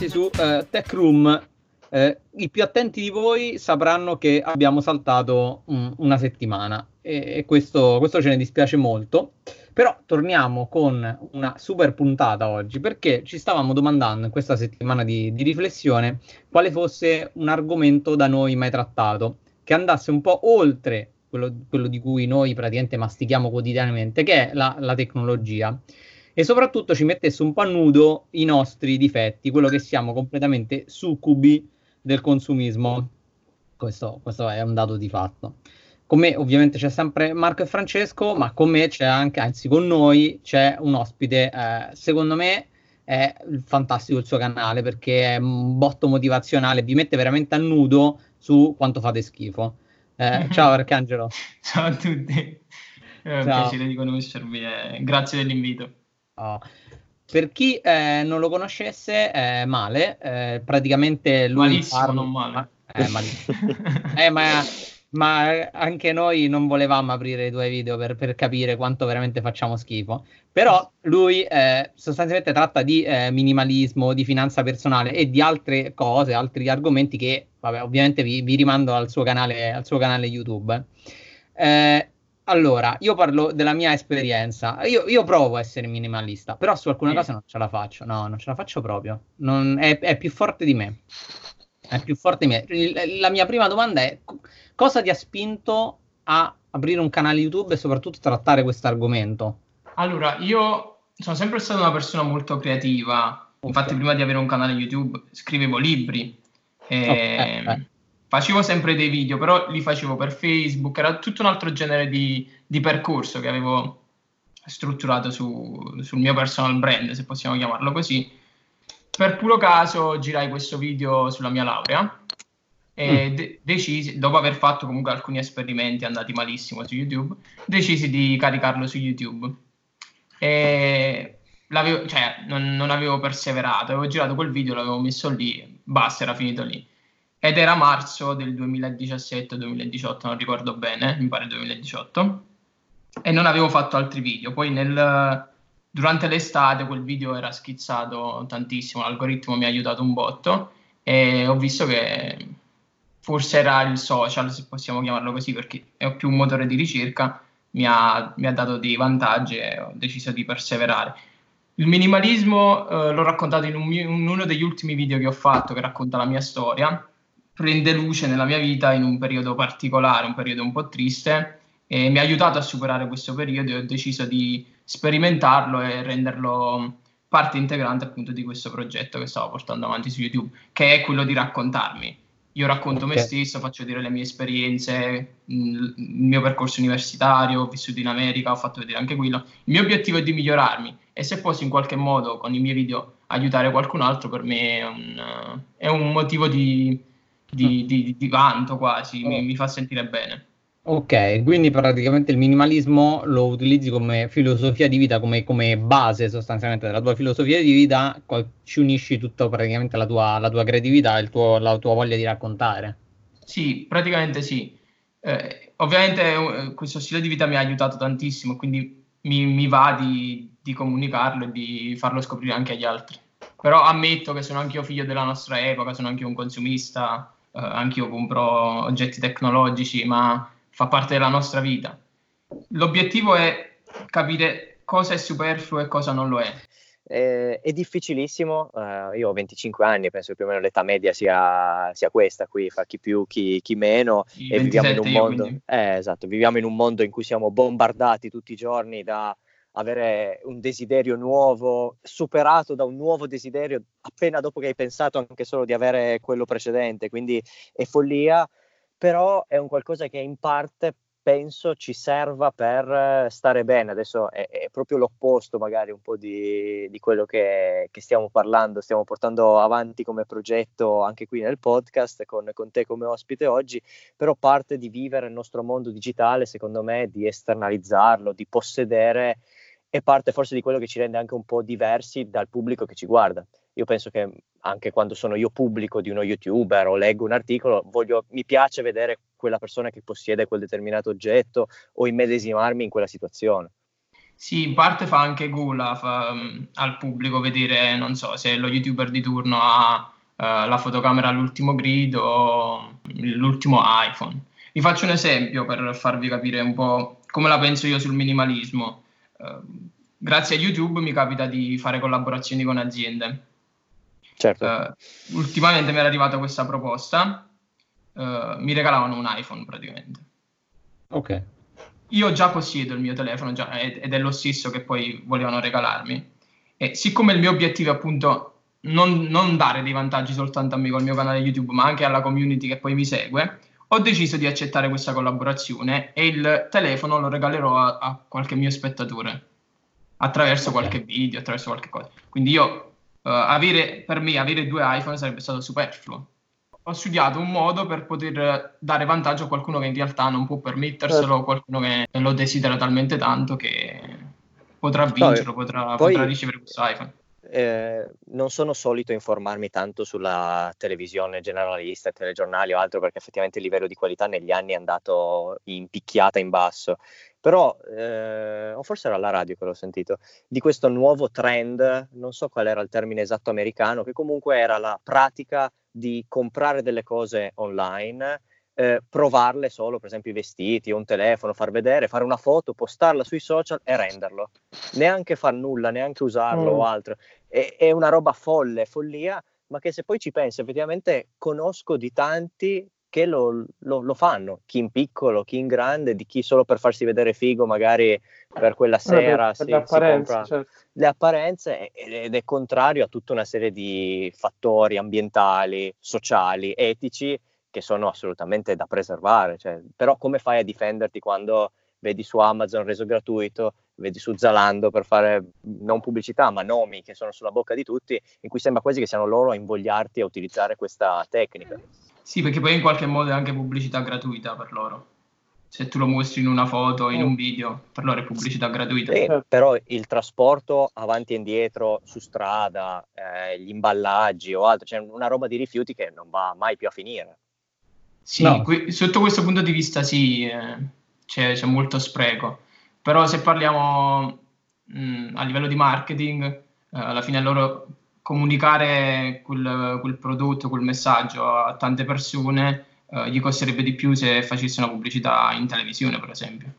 ragazzi su uh, Tech Room eh, I più attenti di voi sapranno che abbiamo saltato um, una settimana e, e questo, questo, ce ne dispiace molto. Però torniamo con una super puntata oggi perché ci stavamo domandando in questa settimana di, di riflessione quale fosse un argomento da noi mai trattato che andasse un po' oltre quello, quello di cui noi praticamente mastichiamo quotidianamente, che è la, la tecnologia e soprattutto ci mettesse un po' a nudo i nostri difetti, quello che siamo completamente succubi del consumismo. Questo, questo è un dato di fatto. Con me ovviamente c'è sempre Marco e Francesco, ma con me c'è anche, anzi con noi c'è un ospite, eh, secondo me è fantastico il suo canale perché è un botto motivazionale, vi mette veramente a nudo su quanto fate schifo. Eh, ciao Arcangelo. ciao a tutti, è un ciao. piacere di conoscervi e grazie dell'invito. Oh. Per chi eh, non lo conoscesse, è male, eh, praticamente lui malissimo, parla... non male. Eh, malissimo. eh, ma, ma, anche noi non volevamo aprire i tuoi video per, per capire quanto veramente facciamo schifo. Però lui eh, sostanzialmente tratta di eh, minimalismo, di finanza personale e di altre cose, altri argomenti che, vabbè, ovviamente vi, vi rimando al suo canale, al suo canale YouTube. Eh, allora, io parlo della mia esperienza. Io, io, provo a essere minimalista, però su alcune sì. cose non ce la faccio. No, non ce la faccio proprio. Non, è, è, più forte di me. È più forte di me. La mia prima domanda è: cosa ti ha spinto a aprire un canale YouTube e soprattutto trattare questo argomento? Allora, io sono sempre stata una persona molto creativa. Okay. Infatti, prima di avere un canale YouTube, scrivevo libri. E... Okay. Facevo sempre dei video, però li facevo per Facebook, era tutto un altro genere di, di percorso che avevo strutturato su, sul mio personal brand, se possiamo chiamarlo così. Per puro caso girai questo video sulla mia laurea e mm. de- decisi, dopo aver fatto comunque alcuni esperimenti andati malissimo su YouTube, decisi di caricarlo su YouTube. E cioè, non, non avevo perseverato, avevo girato quel video, l'avevo messo lì, basta, era finito lì ed era marzo del 2017-2018, non ricordo bene, mi pare 2018, e non avevo fatto altri video. Poi nel, durante l'estate quel video era schizzato tantissimo, l'algoritmo mi ha aiutato un botto e ho visto che forse era il social, se possiamo chiamarlo così, perché è più un motore di ricerca, mi ha, mi ha dato dei vantaggi e ho deciso di perseverare. Il minimalismo eh, l'ho raccontato in, un, in uno degli ultimi video che ho fatto che racconta la mia storia prende luce nella mia vita in un periodo particolare, un periodo un po' triste e mi ha aiutato a superare questo periodo e ho deciso di sperimentarlo e renderlo parte integrante appunto di questo progetto che stavo portando avanti su YouTube, che è quello di raccontarmi. Io racconto okay. me stesso, faccio dire le mie esperienze, il mio percorso universitario, ho vissuto in America, ho fatto vedere anche quello. Il mio obiettivo è di migliorarmi e se posso in qualche modo con i miei video aiutare qualcun altro, per me è un, è un motivo di, di, di, di vanto quasi, mi, mi fa sentire bene. Ok, quindi praticamente il minimalismo lo utilizzi come filosofia di vita, come, come, base sostanzialmente della tua filosofia di vita, ci unisci tutta praticamente la tua, la tua creatività e la tua voglia di raccontare. Sì, praticamente sì. Eh, ovviamente eh, questo stile di vita mi ha aiutato tantissimo, quindi mi, mi va di, di, comunicarlo e di farlo scoprire anche agli altri. Però ammetto che sono anche io figlio della nostra epoca, sono anche un consumista, eh, anch'io compro oggetti tecnologici, ma fa parte della nostra vita. L'obiettivo è capire cosa è superfluo e cosa non lo è. Eh, è difficilissimo, uh, io ho 25 anni, penso che più o meno l'età media sia, sia questa qui, fa chi più, chi, chi meno, I e viviamo in mondo, eh, esatto, viviamo in un mondo in cui siamo bombardati tutti i giorni da avere un desiderio nuovo, superato da un nuovo desiderio appena dopo che hai pensato anche solo di avere quello precedente, quindi è follia, però è un qualcosa che in parte penso ci serva per stare bene. Adesso è, è proprio l'opposto magari un po' di, di quello che, che, stiamo parlando, stiamo portando avanti come progetto anche qui nel podcast con, con te come ospite oggi, però parte di vivere il nostro mondo digitale, secondo me, di esternalizzarlo, di possedere e parte forse di quello che ci rende anche un po' diversi dal pubblico che ci guarda. Io penso che anche quando sono io pubblico di uno youtuber o leggo un articolo, voglio, mi piace vedere quella persona che possiede quel determinato oggetto o immedesimarmi in quella situazione. Sì, in parte fa anche gola fa, um, al pubblico vedere, non so, se lo youtuber di turno ha uh, la fotocamera all'ultimo grido o l'ultimo iPhone. Vi faccio un esempio per farvi capire un po' come la penso io sul minimalismo. Uh, grazie a YouTube mi capita di fare collaborazioni con aziende. Certo. Uh, ultimamente mi era arrivata questa proposta, uh, mi regalavano un iPhone praticamente. Ok. Io già possiedo il mio telefono già, ed è lo stesso che poi volevano regalarmi. E siccome il mio obiettivo è appunto non, non dare dei vantaggi soltanto a me col mio canale YouTube, ma anche alla community che poi mi segue, ho deciso di accettare questa collaborazione e il telefono lo regalerò a, a qualche mio spettatore attraverso okay. qualche video, attraverso qualche cosa. Quindi io, uh, avere, per me, avere due iPhone sarebbe stato superfluo. Ho studiato un modo per poter dare vantaggio a qualcuno che in realtà non può permetterselo, certo. qualcuno che lo desidera talmente tanto che potrà vincerlo, no, potrà, potrà ricevere questo iPhone. Eh, non sono solito informarmi tanto sulla televisione generalista, telegiornali o altro, perché effettivamente il livello di qualità negli anni è andato in picchiata in basso. Però, eh, o forse era la radio che l'ho sentito, di questo nuovo trend, non so qual era il termine esatto americano, che comunque era la pratica di comprare delle cose online eh, provarle solo, per esempio i vestiti, un telefono, far vedere, fare una foto, postarla sui social e renderlo. Neanche far nulla, neanche usarlo mm. o altro. È, è, una roba folle, follia, ma che se poi ci pensi, effettivamente conosco di tanti che lo, lo, lo, fanno, chi in piccolo, chi in grande, di chi solo per farsi vedere figo magari per quella sera per, per si, le, apparenze, certo. le apparenze ed è contrario a tutta una serie di fattori ambientali, sociali, etici che sono assolutamente da preservare. Cioè, però come fai a difenderti quando vedi su Amazon reso gratuito, vedi su Zalando per fare non pubblicità ma nomi che sono sulla bocca di tutti, in cui sembra quasi che siano loro a invogliarti a utilizzare questa tecnica. Sì, perché poi in qualche modo è anche pubblicità gratuita per loro. Se tu lo mostri in una foto, in un video, per loro è pubblicità gratuita. Sì, però il trasporto avanti e indietro su strada, eh, gli imballaggi o altro, cioè una roba di rifiuti che non va mai più a finire. Sì, no. que- sotto questo punto di vista sì, eh, c'è, c'è, molto spreco, però se parliamo mh, a livello di marketing, eh, alla fine loro comunicare quel, quel, prodotto, quel messaggio a tante persone eh, gli costerebbe di più se facesse una pubblicità in televisione, per esempio.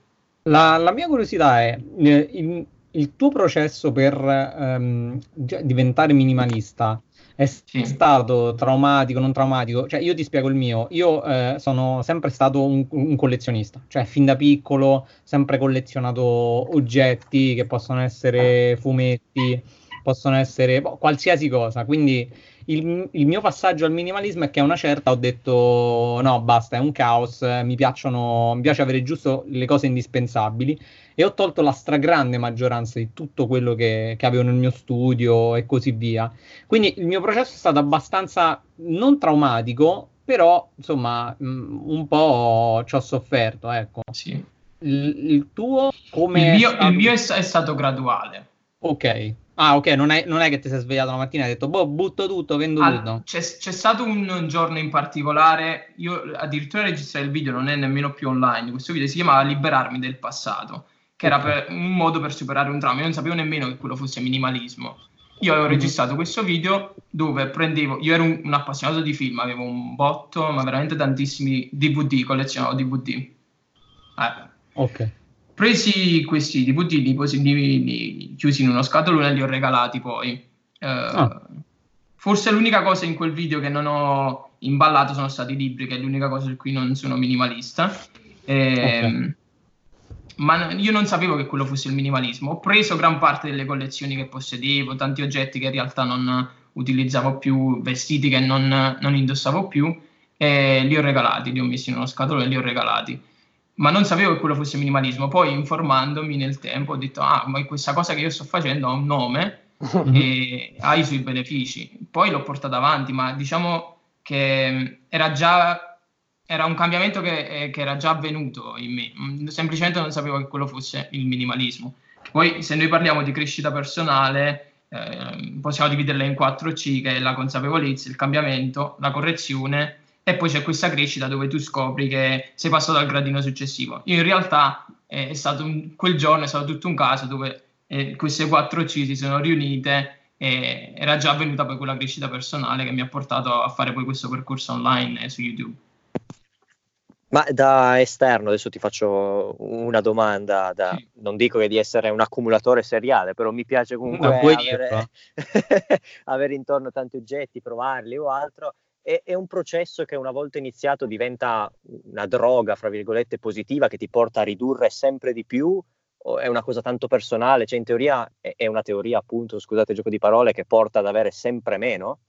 La, la mia curiosità è, eh, il, il tuo processo per ehm, diventare minimalista è sì. stato traumatico, non traumatico? Cioè, io ti spiego il mio. Io eh, sono sempre stato un, un, collezionista, cioè fin da piccolo, sempre collezionato oggetti che possono essere fumetti, possono essere boh, qualsiasi cosa. Quindi il, il, mio passaggio al minimalismo è che a una certa ho detto no, basta, è un caos, mi piacciono, mi piace avere giusto le cose indispensabili e ho tolto la stragrande maggioranza di tutto quello che, che avevo nel mio studio e così via. Quindi il mio processo è stato abbastanza non traumatico, però insomma mh, mm, un po' ci ho sofferto, ecco. Sì. Il, il tuo come... Il mio, è stato... il mio è, è stato graduale. Ok. Ah, ok, non è, non è, che ti sei svegliato la mattina e hai detto, boh, butto tutto, vendo ah, tutto. C'è, c'è, stato un giorno in particolare, io addirittura registrare il video non è nemmeno più online, questo video si chiamava Liberarmi del passato che era per, un modo per superare un trauma. Io non sapevo nemmeno che quello fosse minimalismo. Io avevo mhm. registrato questo video dove prendevo, io ero un, un, appassionato di film, avevo un botto, ma veramente tantissimi DVD, collezionavo DVD. Eh. Ok. Presi questi DVD, li, posi, li, li, chiusi in uno scatolone e li ho regalati poi. Eh, ah. Forse l'unica cosa in quel video che non ho imballato sono stati i libri, che è l'unica cosa per cui non sono minimalista. E, okay. Ma io non sapevo che quello fosse il minimalismo. Ho preso gran parte delle collezioni che possedevo, tanti oggetti che in realtà non utilizzavo più, vestiti che non, non indossavo più, e li ho regalati, li ho messi in uno scatolo e li ho regalati. Ma non sapevo che quello fosse minimalismo. Poi, informandomi nel tempo, ho detto: Ah, ma questa cosa che io sto facendo ha un nome e ha i suoi benefici. Poi l'ho portata avanti, ma diciamo che era già era un cambiamento che, eh, che, era già avvenuto in me, mm, semplicemente non sapevo che quello fosse il minimalismo. Poi se noi parliamo di crescita personale, eh, possiamo dividerla in 4C, che è la consapevolezza, il cambiamento, la correzione, e poi c'è questa crescita dove tu scopri che sei passato al gradino successivo. Io in realtà è stato un, quel giorno è stato tutto un caso dove eh, queste quattro C si sono riunite e era già avvenuta poi quella crescita personale che mi ha portato a fare poi questo percorso online su YouTube. Ma da esterno, adesso ti faccio una domanda, da, sì. non dico che di essere un accumulatore seriale, però mi piace comunque avere, avere, intorno tanti oggetti, provarli o altro. È, è, un processo che una volta iniziato diventa una droga, fra virgolette, positiva che ti porta a ridurre sempre di più o è una cosa tanto personale? Cioè in teoria è, è una teoria appunto, scusate il gioco di parole, che porta ad avere sempre meno?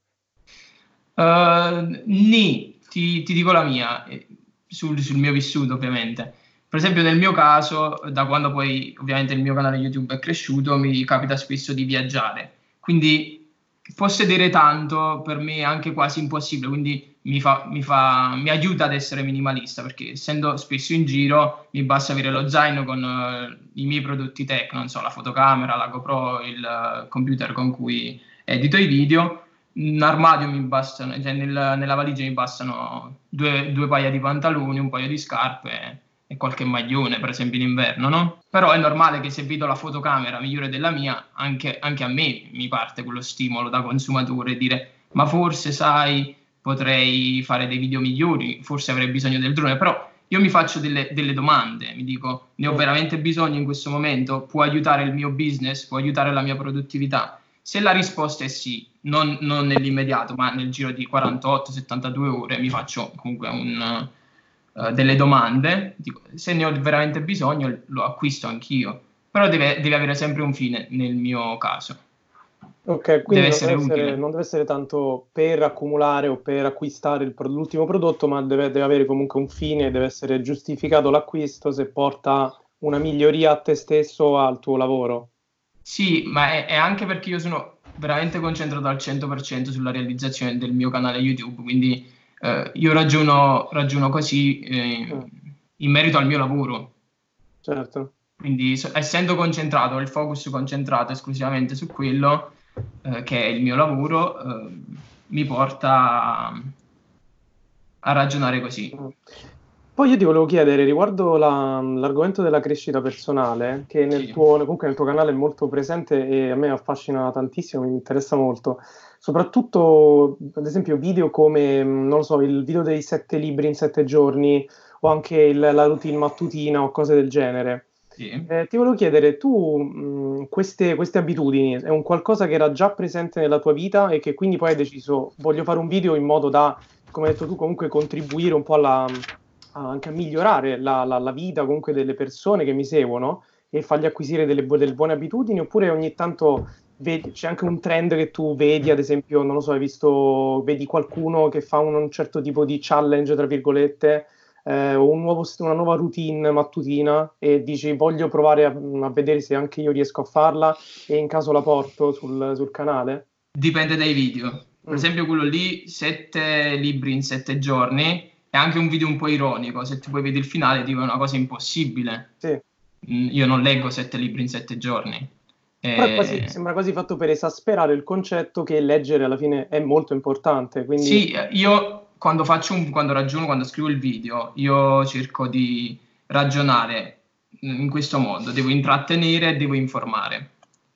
Uh, nì, ti, ti dico la mia sul, sul mio vissuto ovviamente. Per esempio nel mio caso, da quando poi ovviamente il mio canale YouTube è cresciuto, mi capita spesso di viaggiare. Quindi possedere tanto per me è anche quasi impossibile, quindi mi, fa, mi, fa, mi, aiuta ad essere minimalista perché essendo spesso in giro mi basta avere lo zaino con uh, i miei prodotti tech, non so, la fotocamera, la GoPro, il uh, computer con cui edito i video in armadio mi bastano, cioè nel, nella valigia mi bastano due, due, paia di pantaloni, un paio di scarpe e qualche maglione, per esempio in inverno, no? Però è normale che se vedo la fotocamera migliore della mia, anche, anche a me mi parte quello stimolo da consumatore, dire ma forse sai, potrei fare dei video migliori, forse avrei bisogno del drone, però io mi faccio delle, delle, domande, mi dico, ne ho veramente bisogno in questo momento? Può aiutare il mio business? Può aiutare la mia produttività? Se la risposta è sì, non, non nell'immediato, ma nel giro di 48-72 ore, mi faccio comunque un, uh, delle domande. Dico, se ne ho veramente bisogno, lo acquisto anch'io. Però deve, deve avere sempre un fine nel mio caso. Ok, quindi deve essere non, deve essere, non, deve essere, tanto per accumulare o per acquistare il, l'ultimo prodotto, ma deve, deve, avere comunque un fine, deve essere giustificato l'acquisto se porta una miglioria a te stesso o al tuo lavoro. Sì, ma è, è, anche perché io sono veramente concentrato al 100% sulla realizzazione del mio canale YouTube, quindi eh, io ragiono, ragiono così eh, mm. in merito al mio lavoro. Certo. Quindi so, essendo concentrato, il focus concentrato esclusivamente su quello eh, che è il mio lavoro, eh, mi porta a, a ragionare così. Mm. Poi io ti volevo chiedere riguardo la, l'argomento della crescita personale, che nel, sì. tuo, comunque nel tuo canale è molto presente e a me affascina tantissimo, mi interessa molto. Soprattutto, ad esempio, video come, non lo so, il video dei sette libri in sette giorni o anche il, la routine mattutina o cose del genere. Sì. Eh, ti volevo chiedere, tu mh, queste, queste, abitudini è un qualcosa che era già presente nella tua vita e che quindi poi hai deciso voglio fare un video in modo da, come hai detto tu, comunque contribuire un po' alla, anche a migliorare la, la, la, vita comunque delle persone che mi seguono e fargli acquisire delle, delle buone abitudini oppure ogni tanto vedi, c'è anche un trend che tu vedi ad esempio non lo so hai visto vedi qualcuno che fa un, un certo tipo di challenge tra virgolette eh, o un nuovo, una nuova routine mattutina e dici voglio provare a, a, vedere se anche io riesco a farla e in caso la porto sul, sul canale dipende dai video per mm. esempio quello lì sette libri in sette giorni è anche un video un po' ironico, se tu poi vedi il finale dico è una cosa impossibile. Sì. Mm, io non leggo sette libri in sette giorni. E... quasi, sembra quasi fatto per esasperare il concetto che leggere alla fine è molto importante. Quindi... Sì, io quando faccio un, quando ragiono, quando scrivo il video, io cerco di ragionare in questo modo, devo intrattenere e devo informare.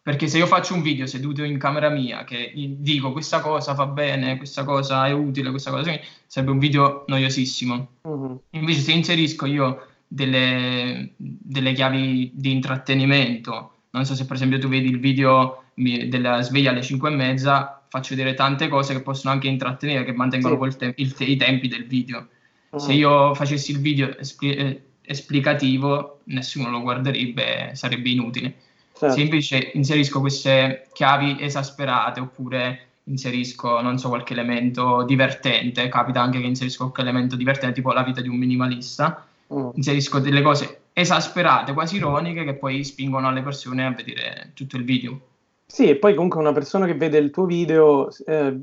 Perché se io faccio un video seduto in camera mia che dico questa cosa fa bene, questa cosa è utile, questa cosa sarebbe un video noiosissimo. Uh-huh. Invece se inserisco io delle, delle, chiavi di intrattenimento, non so se per esempio tu vedi il video della sveglia alle 5 e mezza, faccio vedere tante cose che possono anche intrattenere, che mantengono sì. te- il, i tempi del video. Uh-huh. Se io facessi il video espli- eh, esplicativo, nessuno lo guarderebbe, sarebbe inutile. Certo. Se invece inserisco queste chiavi esasperate oppure inserisco, non so, qualche elemento divertente, capita anche che inserisco qualche elemento divertente, tipo la vita di un minimalista, mm. inserisco delle cose esasperate, quasi ironiche, che poi spingono le persone a vedere tutto il video. Sì, e poi comunque una persona che vede il tuo video eh,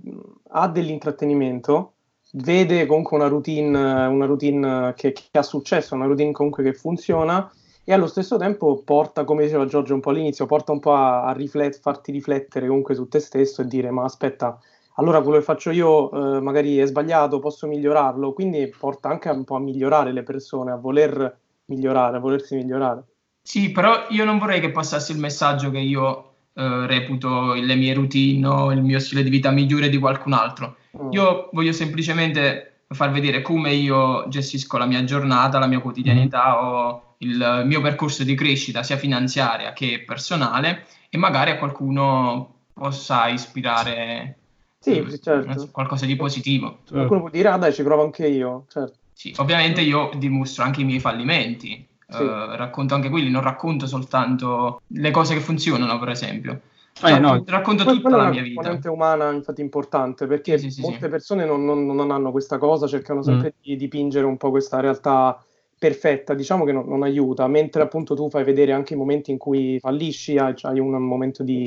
ha dell'intrattenimento, vede comunque una routine, una routine che, che ha successo, una routine comunque che funziona e allo stesso tempo porta, come diceva Giorgio un po' all'inizio, porta un po' a, a riflet- farti riflettere comunque su te stesso e dire ma aspetta, allora quello che faccio io eh, magari è sbagliato, posso migliorarlo, quindi porta anche un po' a migliorare le persone, a voler migliorare, a volersi migliorare. Sì, però io non vorrei che passasse il messaggio che io eh, reputo le mie routine o il mio stile di vita migliore di qualcun altro. Mm. Io voglio semplicemente far vedere come io gestisco la mia giornata, la mia quotidianità mm. o il mio percorso di crescita sia finanziaria che personale e magari a qualcuno possa ispirare sì, eh, certo. qualcosa di positivo. Qualcuno può dire, ah dai, ci provo anche io. Certo. Sì, ovviamente io dimostro anche i miei fallimenti, sì. uh, racconto anche quelli, non racconto soltanto le cose che funzionano, per esempio. Eh, no. Racconto tutta la mia vita. È una componente umana, infatti, importante perché sì, sì, molte persone non, non, non, hanno questa cosa, cercano sempre mm. di dipingere un po' questa realtà perfetta, diciamo che non, non, aiuta, mentre appunto tu fai vedere anche i momenti in cui fallisci, hai, hai un momento di,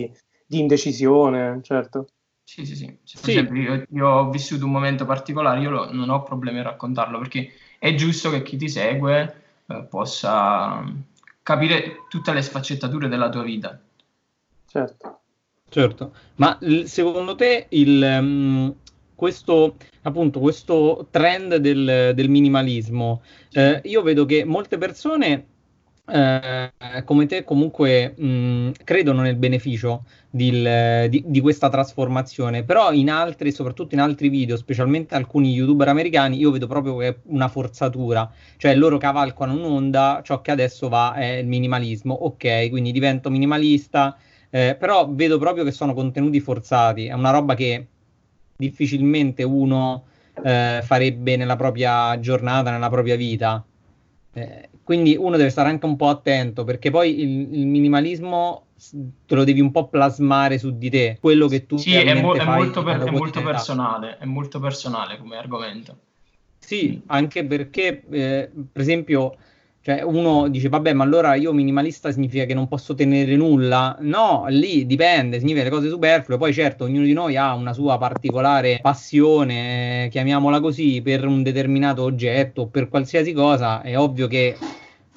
di, indecisione, certo. Sì, sì, sì. Per esempio, io, io, ho vissuto un momento particolare, io lo, non ho problemi a raccontarlo perché è giusto che chi ti segue eh, possa capire tutte le sfaccettature della tua vita. Certo. Certo, ma secondo te il, um, questo, appunto, questo trend del, del minimalismo, eh, io vedo che molte persone eh, come te comunque mh, credono nel beneficio di, di, di, questa trasformazione, però in altri, soprattutto in altri video, specialmente alcuni youtuber americani, io vedo proprio che è una forzatura, cioè loro cavalcano un'onda, ciò che adesso va è il minimalismo, ok, quindi divento minimalista, eh, però vedo proprio che sono contenuti forzati, è una roba che difficilmente uno eh, farebbe nella propria giornata, nella propria vita. Eh, quindi uno deve stare anche un po' attento perché poi il, il, minimalismo te lo devi un po' plasmare su di te, quello che tu sì, è, mo- è, molto, per- è molto personale, è molto personale come argomento. Sì, anche perché eh, per esempio cioè uno dice, vabbè, ma allora io minimalista significa che non posso tenere nulla? No, lì dipende, significa le cose superflue. Poi certo, ognuno di noi ha una sua particolare passione, chiamiamola così, per un determinato oggetto o per qualsiasi cosa. È ovvio che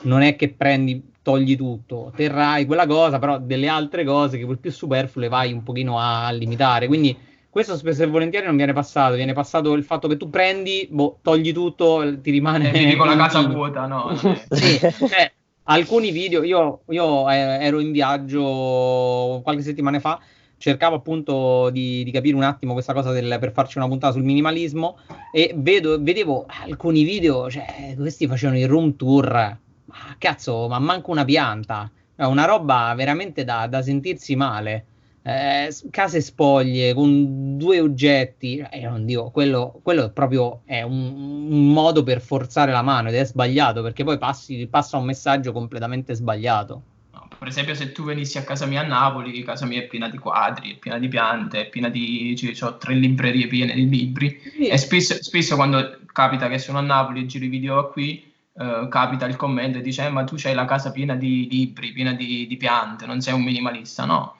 non è che prendi, togli tutto, terrai quella cosa, però delle altre cose che più superflue vai un pochino a limitare. Quindi questo spesso e volentieri non viene passato, viene passato il fatto che tu prendi, boh, togli tutto, ti rimane... Eh, con la casa vuota, no? sì, cioè, alcuni video, io, io, eh, ero in viaggio qualche settimana fa, cercavo appunto di, di, capire un attimo questa cosa del, per farci una puntata sul minimalismo e vedo, vedevo alcuni video, cioè questi facevano il room tour, ma cazzo, ma manco una pianta, una roba veramente da, da sentirsi male eh, case spoglie con due oggetti, eh, non dico, quello, quello proprio è un, un, modo per forzare la mano ed è sbagliato perché poi passi, passa un messaggio completamente sbagliato. No, per esempio, se tu venissi a casa mia a Napoli, casa mia è piena di quadri, è piena di piante, è piena di. Cioè, ho tre librerie piene di libri. Sì. E spesso, spesso, quando capita che sono a Napoli e giro i video qui, eh, capita il commento e dice: eh, Ma tu c'hai la casa piena di libri, piena di, di piante, non sei un minimalista, no?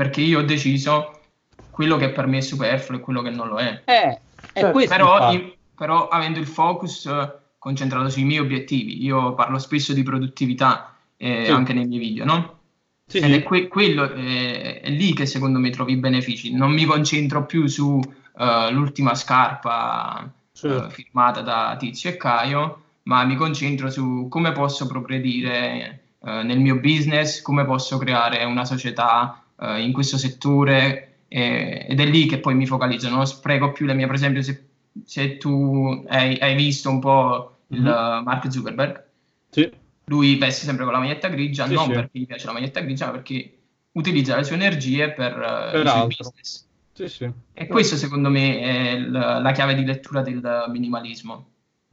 Perché io ho deciso quello che per me è superfluo e quello che non lo è. Eh, è questo però, io, però avendo il focus eh, concentrato sui miei obiettivi, io parlo spesso di produttività eh, sì. anche nei miei video, no? Sì, Ed sì. è que- quello eh, è lì che secondo me trovi i benefici. Non mi concentro più sull'ultima uh, scarpa uh, firmata da Tizio e Caio, ma mi concentro su come posso progredire uh, nel mio business, come posso creare una società uh, in questo settore eh, ed è lì che poi mi focalizzo, non spreco più le mie, per esempio se, se tu hai, hai, visto un po' il mm-hmm. Mark Zuckerberg, sì. lui veste sempre con la maglietta grigia, sì, non sì. perché gli piace la maglietta grigia, ma perché utilizza le sue energie per, uh, per il suo business. Sì, sì. E questo secondo me è l- la chiave di lettura del minimalismo.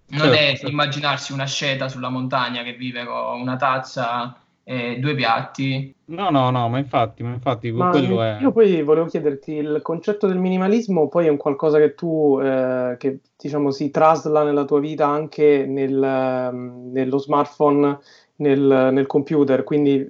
Non certo, è certo. immaginarsi una sceta sulla montagna che vive con una tazza e due piatti. No, no, no, ma infatti, ma infatti ma quello è... Io poi volevo chiederti, il concetto del minimalismo poi è un qualcosa che tu, eh, che diciamo si trasla nella tua vita anche nel, ehm, nello smartphone, nel, nel, computer, quindi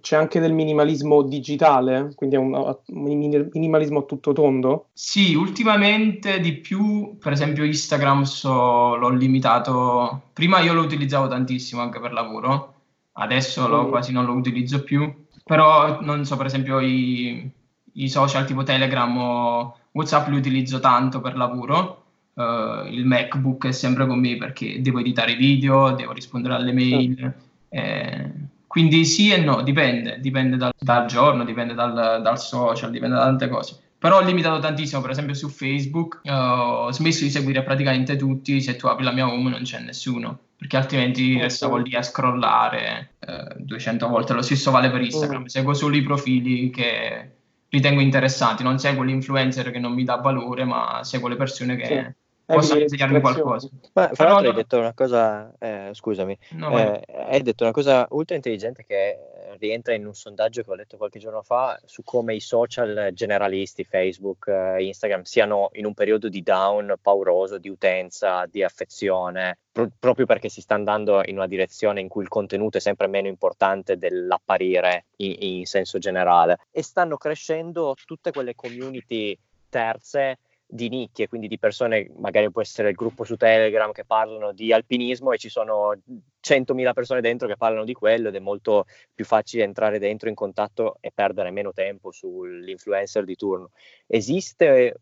c'è anche del minimalismo digitale, quindi è un, un, minimalismo a tutto tondo? Sì, ultimamente di più, per esempio Instagram so, l'ho limitato, prima io lo utilizzavo tantissimo anche per lavoro, adesso lo, quasi non lo utilizzo più, però non so, per esempio i, i social tipo Telegram o WhatsApp li utilizzo tanto per lavoro, uh, il MacBook è sempre con me perché devo editare video, devo rispondere alle mail, eh, Quindi sì e no, dipende, dipende dal, dal giorno, dipende dal, dal, social, dipende da tante cose. Però ho limitato tantissimo, per esempio su Facebook uh, ho smesso di seguire praticamente tutti, se tu apri la mia home non c'è nessuno, perché altrimenti okay. restavo lì a scrollare uh, 200 volte. Lo stesso vale per Instagram, mm. seguo solo i profili che ritengo interessanti, non seguo l'influencer che non mi dà valore, ma seguo le persone che... Sì possa insegnarmi qualcosa. Ma fra l'altro hai detto una cosa, eh, scusami, no, eh, hai detto una cosa ultra intelligente che rientra in un sondaggio che ho letto qualche giorno fa su come i social generalisti, Facebook, eh, Instagram, siano in un periodo di down pauroso di utenza, di affezione, pro- proprio perché si sta andando in una direzione in cui il contenuto è sempre meno importante dell'apparire in, in senso generale. E stanno crescendo tutte quelle community terze di nicchie, quindi di persone, magari può essere il gruppo su Telegram che parlano di alpinismo e ci sono 100.000 persone dentro che parlano di quello ed è molto più facile entrare dentro in contatto e perdere meno tempo sull'influencer di turno. Esiste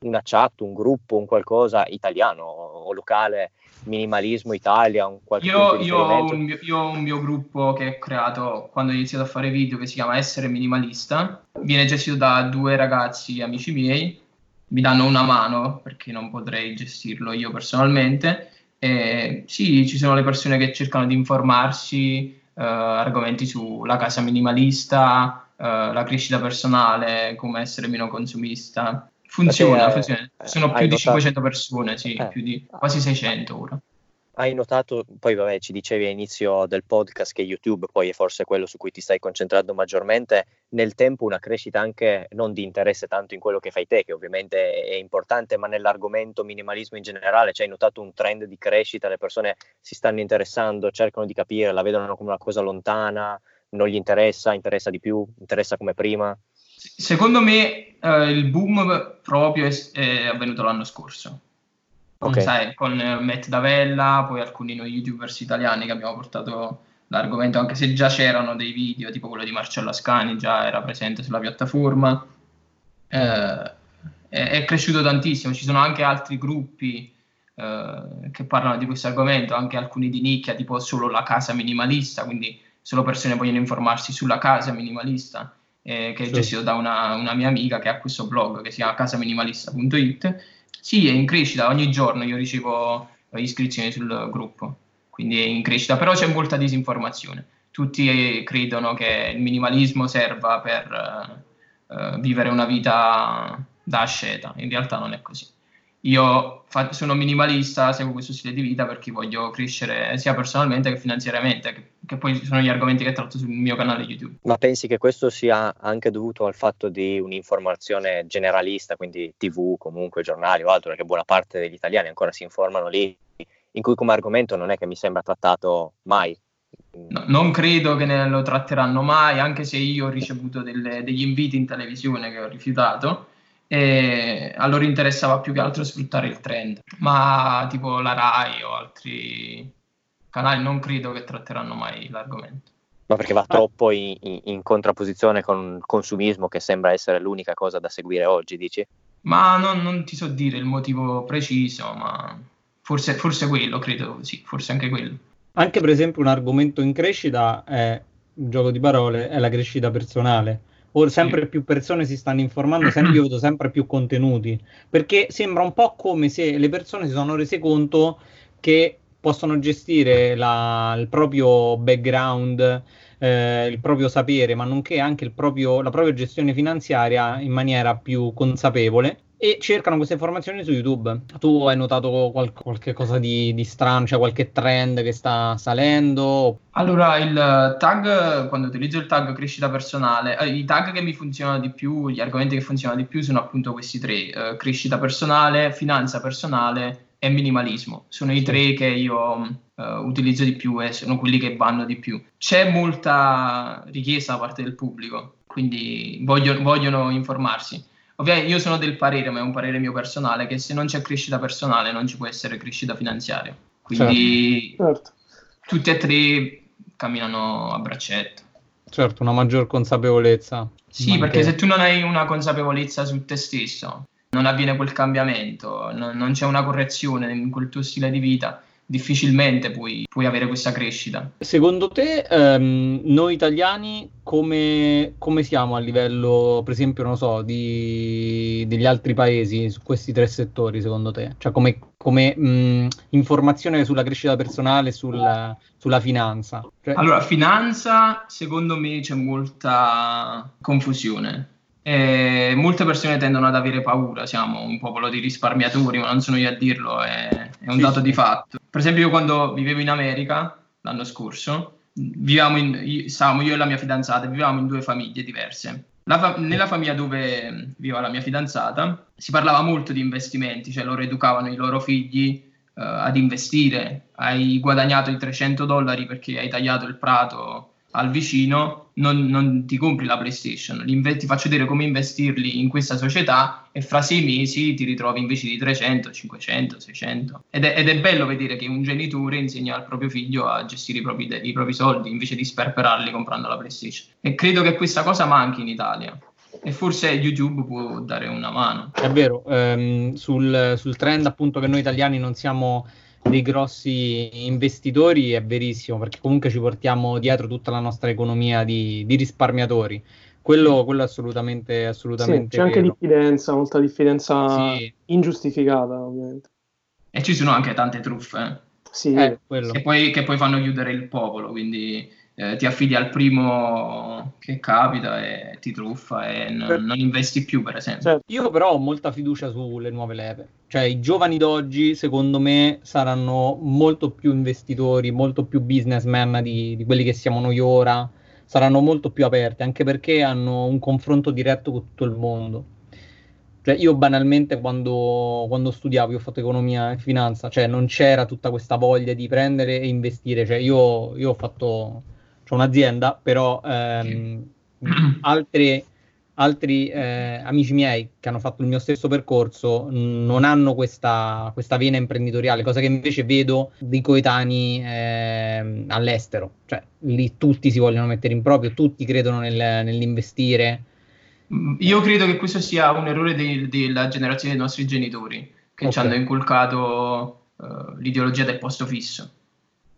una chat, un gruppo, un qualcosa italiano o locale, minimalismo Italia, un qualche io, io, ho un mio, io ho un mio gruppo che ho creato quando ho iniziato a fare video che si chiama Essere Minimalista, viene gestito da due ragazzi amici miei mi danno una mano perché non potrei gestirlo io personalmente. E sì, ci sono le persone che cercano di informarsi, eh, argomenti sulla casa minimalista, eh, la crescita personale, come essere meno consumista. Funziona, funziona. Sono più di 500 persone, sì, eh. di quasi 600 ora hai notato, poi vabbè ci dicevi all'inizio del podcast che YouTube poi è forse quello su cui ti stai concentrando maggiormente, nel tempo una crescita anche non di interesse tanto in quello che fai te, che ovviamente è importante, ma nell'argomento minimalismo in generale, cioè hai notato un trend di crescita, le persone si stanno interessando, cercano di capire, la vedono come una cosa lontana, non gli interessa, interessa di più, interessa come prima? Secondo me eh, il boom proprio è, è avvenuto l'anno scorso okay. sai, con Matt Davella, poi alcuni noi youtubers italiani che abbiamo portato l'argomento, anche se già c'erano dei video, tipo quello di Marcello Ascani, già era presente sulla piattaforma. Eh, è, è, cresciuto tantissimo, ci sono anche altri gruppi eh, che parlano di questo argomento, anche alcuni di nicchia, tipo solo la casa minimalista, quindi solo persone vogliono informarsi sulla casa minimalista, eh, che è gestito da una, una, mia amica che ha questo blog che si chiama casaminimalista.it sì, è in crescita, ogni giorno io ricevo iscrizioni sul gruppo, quindi è in crescita, però c'è molta disinformazione. Tutti eh, credono che il minimalismo serva per uh, vivere una vita da asceta, in realtà non è così. Io fa- sono minimalista, seguo questo stile di vita perché voglio crescere sia personalmente che finanziariamente, che, che, poi sono gli argomenti che tratto sul mio canale YouTube. Ma pensi che questo sia anche dovuto al fatto di un'informazione generalista, quindi TV, comunque giornali o altro, perché buona parte degli italiani ancora si informano lì, in cui come argomento non è che mi sembra trattato mai? No, non credo che ne lo tratteranno mai, anche se io ho ricevuto delle, degli inviti in televisione che ho rifiutato e a loro interessava più che altro sfruttare il trend, ma tipo la RAI o altri canali non credo che tratteranno mai l'argomento. Ma perché va troppo in, in, in, contrapposizione con il consumismo che sembra essere l'unica cosa da seguire oggi, dici? Ma non, non ti so dire il motivo preciso, ma forse, forse quello, credo, sì, forse anche quello. Anche per esempio un argomento in crescita è, un gioco di parole, è la crescita personale o sempre più persone si stanno informando, sempre, io vedo sempre più contenuti, perché sembra un po' come se le persone si sono rese conto che possono gestire la, il proprio background, eh, il proprio sapere, ma nonché anche proprio, la propria gestione finanziaria in maniera più consapevole e cercano queste informazioni su YouTube. Tu hai notato qual- qualche cosa di, di, strano, cioè qualche trend che sta salendo? Allora, il tag, quando utilizzo il tag crescita personale, eh, i tag che mi funzionano di più, gli argomenti che funzionano di più sono appunto questi tre, eh, crescita personale, finanza personale e minimalismo. Sono i tre che io uh, utilizzo di più e sono quelli che vanno di più. C'è molta richiesta da parte del pubblico, quindi voglio, vogliono informarsi. Ovviamente io sono del parere, ma è un parere mio personale, che se non c'è crescita personale non ci può essere crescita finanziaria. Quindi certo. Certo. tutti e tre camminano a braccetto. Certo, una maggior consapevolezza. Sì, perché se tu non hai una consapevolezza su te stesso, non avviene quel cambiamento, non, non c'è una correzione in quel tuo stile di vita, difficilmente puoi, puoi, avere questa crescita. Secondo te, ehm, noi italiani come, come, siamo a livello, per esempio, non so, di, degli altri paesi su questi tre settori, secondo te? Cioè come, come mh, informazione sulla crescita personale, sulla, sulla finanza? Cioè... Allora, finanza, secondo me c'è molta confusione. E molte persone tendono ad avere paura, siamo un popolo di risparmiatori, ma non sono io a dirlo, è, è un sì, dato di fatto. Per esempio, io quando vivevo in America l'anno scorso, in, stavamo io e la mia fidanzata, vivevamo in due famiglie diverse. Fa- nella famiglia dove viveva la mia fidanzata si parlava molto di investimenti, cioè loro educavano i loro figli uh, ad investire. Hai guadagnato i 300 dollari perché hai tagliato il prato al vicino, non, non ti compri la PlayStation, ti faccio vedere come investirli in questa società e fra sei mesi ti ritrovi invece di 300, 500, 600. Ed è, ed è bello vedere che un genitore insegna al proprio figlio a gestire i propri, i propri soldi invece di sperperarli comprando la PlayStation. E credo che questa cosa manchi in Italia e forse YouTube può dare una mano. È vero, ehm, sul, sul, trend appunto che noi italiani non siamo dei grossi investitori è verissimo, perché comunque ci portiamo dietro tutta la nostra economia di, di risparmiatori. Quello, quello, è assolutamente, assolutamente sì, c'è vero. anche diffidenza, molta diffidenza sì. ingiustificata, ovviamente. E ci sono anche tante truffe. Eh. Sì. Eh, che, poi, che poi fanno chiudere il popolo, quindi eh, ti affidi al primo che capita e ti truffa e n- certo. non investi più, per esempio. Certo. Io però ho molta fiducia sulle nuove leve. Cioè, i giovani d'oggi, secondo me, saranno molto più investitori, molto più businessmen di, di quelli che siamo noi ora. Saranno molto più aperti, anche perché hanno un confronto diretto con tutto il mondo. Cioè, io banalmente quando, quando, studiavo, io ho fatto economia e finanza, cioè non c'era tutta questa voglia di prendere e investire. Cioè, io, io ho fatto ho un'azienda, però ehm, altri, altri eh, amici miei che hanno fatto il mio stesso percorso non hanno questa, questa vena imprenditoriale, cosa che invece vedo dei coetanei eh, all'estero. Cioè, lì tutti si vogliono mettere in proprio, tutti credono nel, nell'investire. Mm, io credo che questo sia un errore de- della generazione dei nostri genitori che okay. ci hanno inculcato uh, l'ideologia del posto fisso.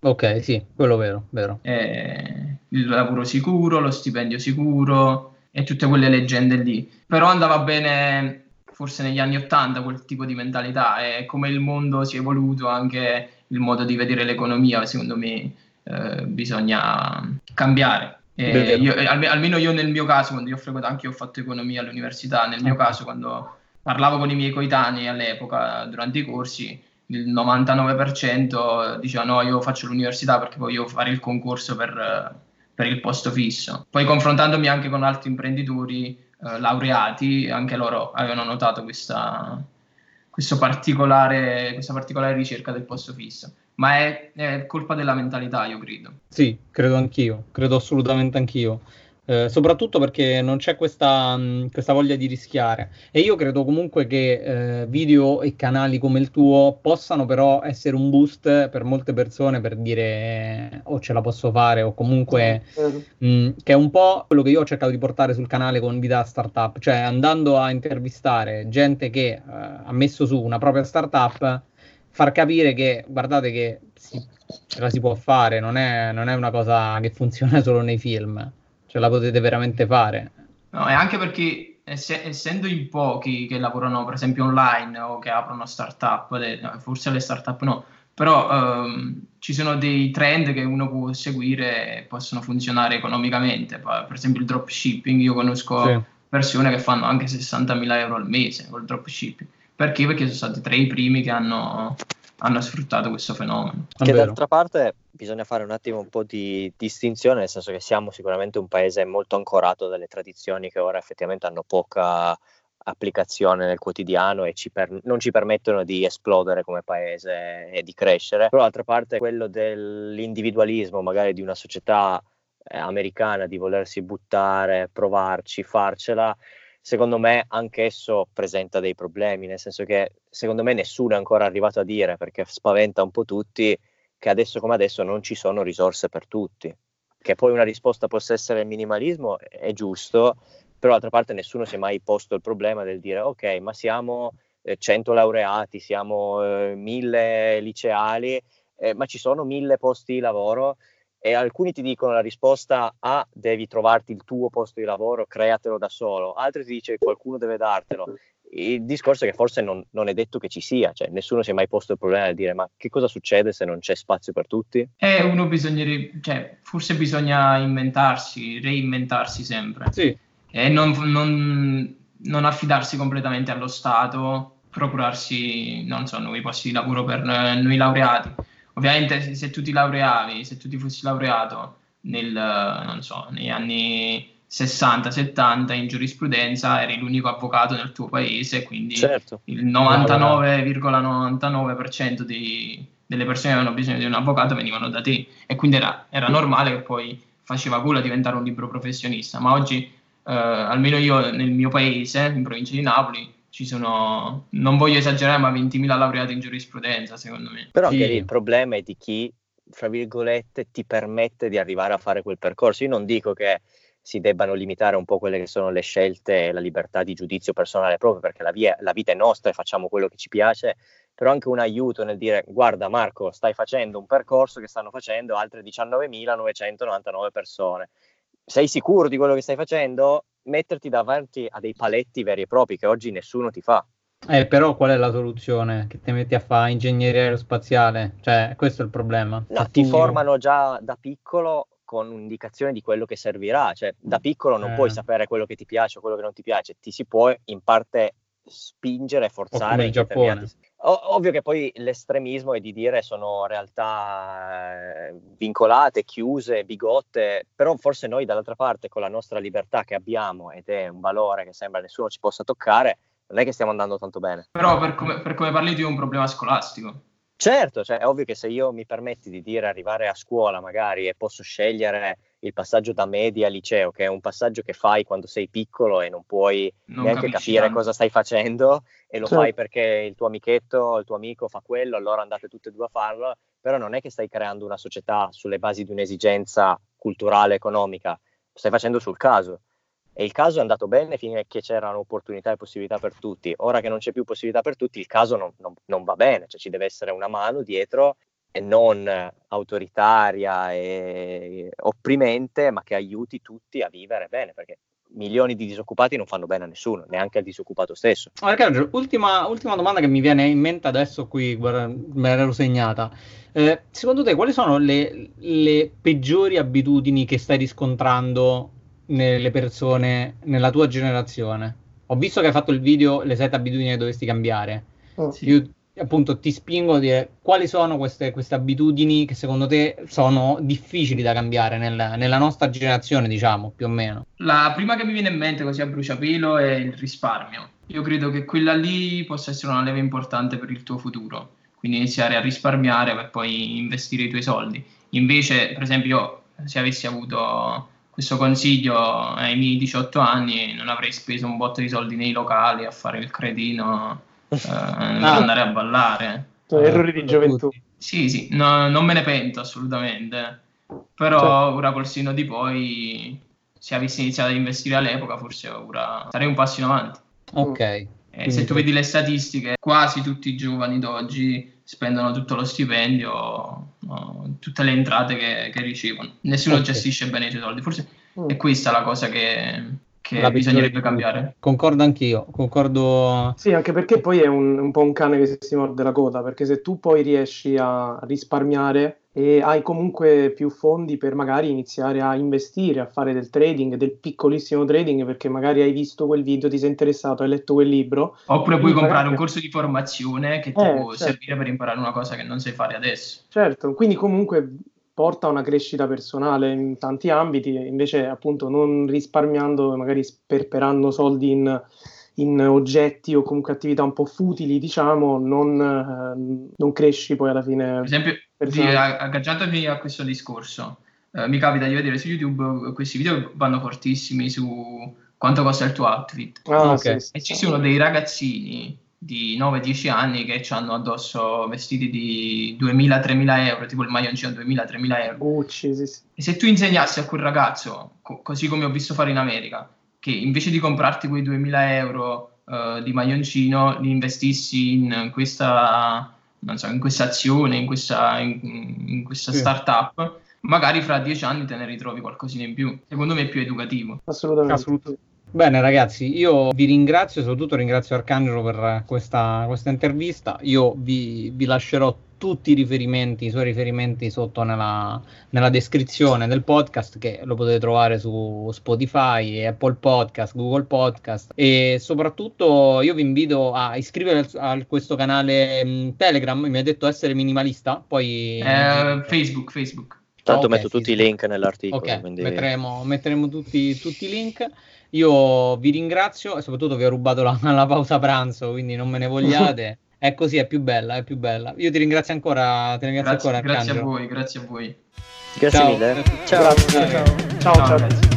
Ok, sì, quello vero, vero. Eh, il lavoro sicuro, lo stipendio sicuro e tutte quelle leggende lì. Però andava bene forse negli anni Ottanta quel tipo di mentalità e come il mondo si è evoluto anche il modo di vedere l'economia, secondo me eh, bisogna cambiare. Io, almeno io nel mio caso, quando io ho frequentato, anche io ho fatto economia all'università, nel mio caso quando parlavo con i miei coetanei all'epoca durante i corsi, il 99% diceva no, io faccio l'università perché voglio fare il concorso per, per il posto fisso. Poi confrontandomi anche con altri imprenditori eh, laureati, anche loro avevano notato questa, particolare, questa particolare ricerca del posto fisso. Ma è, è colpa della mentalità, io credo. Sì, credo anch'io, credo assolutamente anch'io. Eh, soprattutto perché non c'è questa, mh, questa, voglia di rischiare. E io credo comunque che eh, video e canali come il tuo possano però essere un boost per molte persone per dire o oh, ce la posso fare o comunque mh, che è un po' quello che io ho cercato di portare sul canale con Vita Startup, cioè andando a intervistare gente che eh, ha messo su una propria startup, far capire che guardate che si, ce la si può fare, non è, non è una cosa che funziona solo nei film ce la potete veramente fare. No, e anche perché ess- essendo in pochi che lavorano per esempio online o che aprono startup, le, forse le startup no, però um, ci sono dei trend che uno può seguire e possono funzionare economicamente. Per esempio il dropshipping, io conosco sì. persone che fanno anche 60.000 euro al mese col dropshipping. Perché? Perché sono stati tre i primi che hanno hanno sfruttato questo fenomeno. Che d'altra parte bisogna fare un attimo un po' di distinzione, nel senso che siamo sicuramente un paese molto ancorato dalle tradizioni che ora effettivamente hanno poca applicazione nel quotidiano e ci per, non ci permettono di esplodere come paese e di crescere. Però d'altra parte quello dell'individualismo magari di una società eh, americana di volersi buttare, provarci, farcela, secondo me anch'esso presenta dei problemi, nel senso che secondo me nessuno è ancora arrivato a dire, perché spaventa un po' tutti, che adesso come adesso non ci sono risorse per tutti. Che poi una risposta possa essere il minimalismo è giusto, però d'altra parte nessuno si è mai posto il problema del dire ok, ma siamo eh, 100 laureati, siamo eh, 1000 liceali, eh, ma ci sono mille posti di lavoro e alcuni ti dicono la risposta A, devi trovarti il tuo posto di lavoro, createlo da solo, altri ti dice qualcuno deve dartelo il discorso è che forse non, non, è detto che ci sia, cioè nessuno si è mai posto il problema di dire ma che cosa succede se non c'è spazio per tutti? Eh, uno bisognerebbe, cioè, forse bisogna inventarsi, reinventarsi sempre. Sì. E non, non, non affidarsi completamente allo Stato, procurarsi, non so, nuovi posti di lavoro per noi laureati. Ovviamente se, tu ti laureavi, se tu ti fossi laureato nel, non so, negli anni 60-70 in giurisprudenza eri l'unico avvocato nel tuo paese, quindi certo. il 99,99% di, delle persone che avevano bisogno di un avvocato venivano da te. E quindi era, era normale che poi faceva culo a diventare un libro professionista, ma oggi eh, almeno io nel mio paese, in provincia di Napoli, ci sono, non voglio esagerare, ma 20.000 laureati in giurisprudenza, secondo me. Però sì. il problema è di chi, fra virgolette, ti permette di arrivare a fare quel percorso. Io non dico che si debbano limitare un po' quelle che sono le scelte e la libertà di giudizio personale proprio perché la, via, la vita è nostra e facciamo quello che ci piace, però anche un aiuto nel dire guarda Marco, stai facendo un percorso che stanno facendo altre 19.999 persone. Sei sicuro di quello che stai facendo? Metterti davanti a dei paletti veri e propri che oggi nessuno ti fa. Eh, però qual è la soluzione? Che ti metti a fare ingegneria aerospaziale? Cioè, questo è il problema. No, ti formano già da piccolo con un'indicazione di quello che servirà, cioè da piccolo non eh. puoi sapere quello che ti piace o quello che non ti piace, ti si può in parte spingere e forzare. in Giappone. O- ovvio che poi l'estremismo è di dire sono realtà eh, vincolate, chiuse, bigotte, però forse noi dall'altra parte con la nostra libertà che abbiamo ed è un valore che sembra nessuno ci possa toccare, non è che stiamo andando tanto bene. Però per come, per come parli tu è un problema scolastico. Certo, cioè, è ovvio che se io mi permetti di dire arrivare a scuola magari e posso scegliere il passaggio da media a liceo, che è un passaggio che fai quando sei piccolo e non puoi non neanche capire tanto. cosa stai facendo e lo certo. fai perché il tuo amichetto o il tuo amico fa quello, allora andate tutte e due a farlo, però non è che stai creando una società sulle basi di un'esigenza culturale, economica, lo stai facendo sul caso. E il caso è andato bene finché c'erano opportunità e possibilità per tutti. Ora che non c'è più possibilità per tutti, il caso non, non, non va bene, cioè ci deve essere una mano dietro e non autoritaria e opprimente, ma che aiuti tutti a vivere bene, perché milioni di disoccupati non fanno bene a nessuno, neanche al disoccupato stesso. Allora, ultima, ultima, domanda che mi viene in mente adesso qui, guarda, me l'ero segnata. Eh, secondo te quali sono le, le peggiori abitudini che stai riscontrando nelle persone nella tua generazione. Ho visto che hai fatto il video Le sette abitudini che dovresti cambiare. Oh, sì. Io appunto ti spingo a dire quali sono queste, queste, abitudini che secondo te sono difficili da cambiare nel, nella nostra generazione, diciamo, più o meno. La prima che mi viene in mente così a bruciapelo è il risparmio. Io credo che quella lì possa essere una leva importante per il tuo futuro. Quindi iniziare a risparmiare per poi investire i tuoi soldi. Invece, per esempio, se avessi avuto questo consiglio ai miei 18 anni non avrei speso un botto di soldi nei locali a fare il cretino eh, ah. per andare a ballare. Errori di gioventù. Sì, sì, no, non me ne pento assolutamente. Però cioè. ora col sino di poi, se avessi iniziato ad investire all'epoca, forse ora sarei un passo in avanti. Ok. E se tu vedi le statistiche, quasi tutti i giovani d'oggi spendono tutto lo stipendio, no, tutte le entrate che, che ricevono. Nessuno okay. gestisce bene i suoi soldi. Forse mm. è questa la cosa che, che bisognerebbe cambiare. Concordo anch'io, concordo. Sì, anche perché poi è un, un po' un cane che si morde la coda, perché se tu poi riesci a risparmiare e hai comunque più fondi per magari iniziare a investire, a fare del trading, del piccolissimo trading, perché magari hai visto quel video, ti sei interessato, hai letto quel libro. Oppure puoi comprare magari... un corso di formazione che ti eh, può certo. servire per imparare una cosa che non sai fare adesso. Certo, quindi comunque porta a una crescita personale in tanti ambiti, invece appunto non risparmiando, magari sperperando soldi in in oggetti o comunque attività un po' futili, diciamo, non, eh, non cresci poi alla fine. Per esempio, di, agganciandomi a questo discorso, eh, mi capita di vedere su YouTube questi video vanno fortissimi su quanto costa il tuo outfit. Ah, okay. sì, e ci sono dei ragazzini di 9-10 anni che hanno addosso vestiti di 2.000-3.000 euro, tipo il maglioncino 2.000-3.000 euro. Sì, sì. E se tu insegnassi a quel ragazzo, co- così come ho visto fare in America, che invece di comprarti quei 2000 euro uh, di maglioncino li investissi in questa so, in questa azione, in questa, in, in questa sì. startup, magari fra dieci anni te ne ritrovi qualcosina in più. Secondo me è più educativo. Assolutamente. Assolutamente. Bene ragazzi, io vi ringrazio, soprattutto ringrazio Arcangelo per questa, questa intervista. Io vi, vi, lascerò tutti i riferimenti, i suoi riferimenti sotto nella, nella, descrizione del podcast che lo potete trovare su Spotify, Apple Podcast, Google Podcast e soprattutto io vi invito a iscrivervi a, questo canale mh, mm, Telegram, mi ha detto essere minimalista, poi... Eh, Facebook, Facebook. Tanto okay, metto tutti i link nell'articolo. Ok, quindi... metteremo, metteremo tutti, tutti, i link. Io vi ringrazio e soprattutto vi ho rubato la, la pausa pranzo, quindi non me ne vogliate. è così, è più bella, è più bella. Io ti ringrazio ancora, ti ringrazio grazie, ancora. Grazie a voi, grazie a voi. Grazie ciao. mille. Ciao. Ciao. ciao. ciao. ciao.